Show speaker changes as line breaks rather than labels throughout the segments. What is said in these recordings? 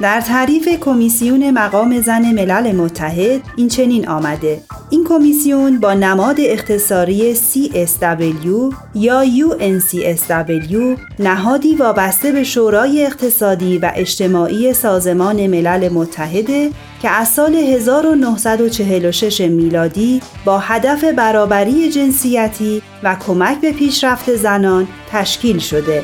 در تعریف کمیسیون مقام زن ملل متحد این چنین آمده. این کمیسیون با نماد اختصاری CSW یا UNCSW نهادی وابسته به شورای اقتصادی و اجتماعی سازمان ملل متحده که از سال 1946 میلادی با هدف برابری جنسیتی و کمک به پیشرفت زنان تشکیل شده.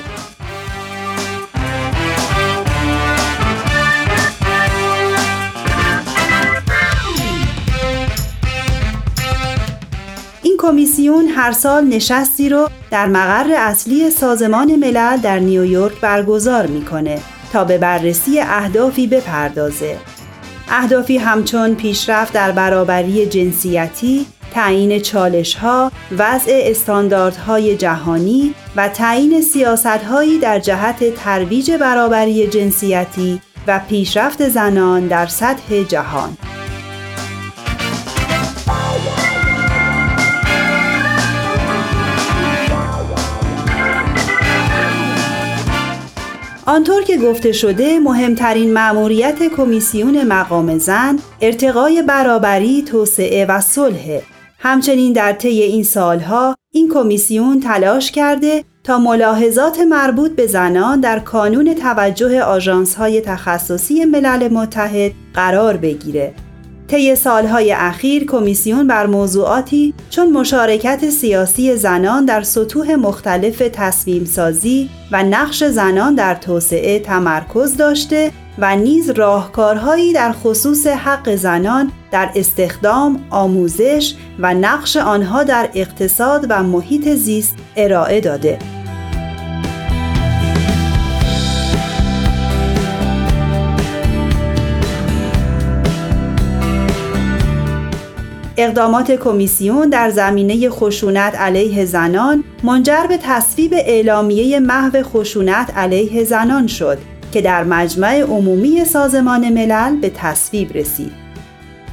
کمیسیون هر سال نشستی رو در مقر اصلی سازمان ملل در نیویورک برگزار می‌کنه تا به بررسی اهدافی بپردازه. اهدافی همچون پیشرفت در برابری جنسیتی، تعیین چالش ها، وضع استانداردهای جهانی و تعیین سیاست در جهت ترویج برابری جنسیتی و پیشرفت زنان در سطح جهان. آنطور که گفته شده مهمترین مأموریت کمیسیون مقام زن ارتقای برابری، توسعه و صلح. همچنین در طی این سالها این کمیسیون تلاش کرده تا ملاحظات مربوط به زنان در کانون توجه آژانس‌های تخصصی ملل متحد قرار بگیره طی سالهای اخیر کمیسیون بر موضوعاتی چون مشارکت سیاسی زنان در سطوح مختلف تصمیم سازی و نقش زنان در توسعه تمرکز داشته و نیز راهکارهایی در خصوص حق زنان در استخدام، آموزش و نقش آنها در اقتصاد و محیط زیست ارائه داده. اقدامات کمیسیون در زمینه خشونت علیه زنان منجر به تصویب اعلامیه محو خشونت علیه زنان شد که در مجمع عمومی سازمان ملل به تصویب رسید.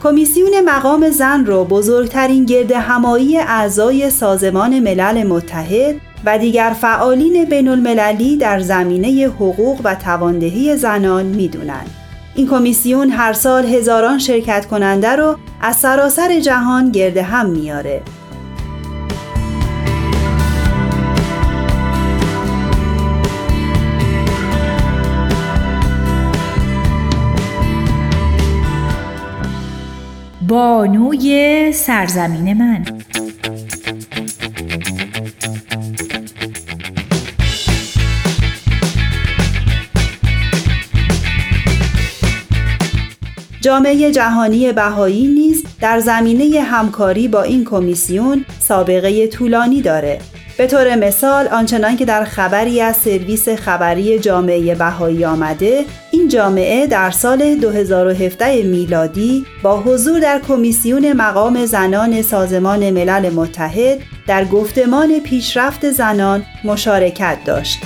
کمیسیون مقام زن را بزرگترین گرد همایی اعضای سازمان ملل متحد و دیگر فعالین بین المللی در زمینه حقوق و تواندهی زنان می‌دونند. این کمیسیون هر سال هزاران شرکت کننده رو از سراسر جهان گرد هم میاره.
بانوی سرزمین من
جامعه جهانی بهایی نیز در زمینه همکاری با این کمیسیون سابقه طولانی داره. به طور مثال آنچنان که در خبری از سرویس خبری جامعه بهایی آمده این جامعه در سال 2017 میلادی با حضور در کمیسیون مقام زنان سازمان ملل متحد در گفتمان پیشرفت زنان مشارکت داشت.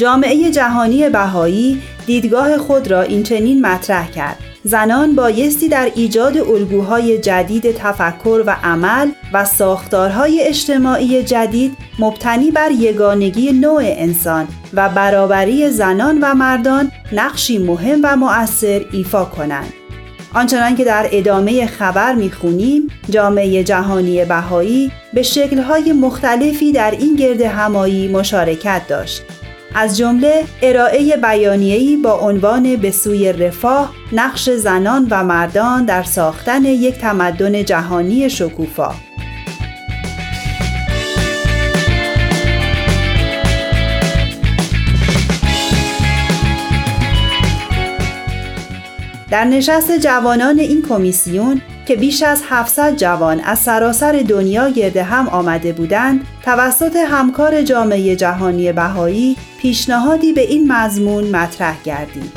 جامعه جهانی بهایی دیدگاه خود را این چنین مطرح کرد زنان بایستی در ایجاد الگوهای جدید تفکر و عمل و ساختارهای اجتماعی جدید مبتنی بر یگانگی نوع انسان و برابری زنان و مردان نقشی مهم و مؤثر ایفا کنند. آنچنان که در ادامه خبر می‌خونیم جامعه جهانی بهایی به شکلهای مختلفی در این گرد همایی مشارکت داشت از جمله ارائه بیانیه‌ای با عنوان به سوی رفاه نقش زنان و مردان در ساختن یک تمدن جهانی شکوفا. در نشست جوانان این کمیسیون که بیش از 700 جوان از سراسر دنیا گرد هم آمده بودند توسط همکار جامعه جهانی بهایی پیشنهادی به این مضمون مطرح گردید.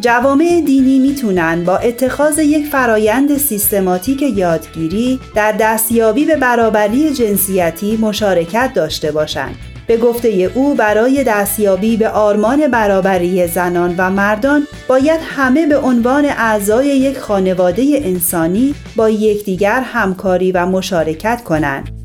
جوامع دینی می‌تونن با اتخاذ یک فرایند سیستماتیک یادگیری در دستیابی به برابری جنسیتی مشارکت داشته باشند. به گفته او برای دستیابی به آرمان برابری زنان و مردان باید همه به عنوان اعضای یک خانواده انسانی با یکدیگر همکاری و مشارکت کنند.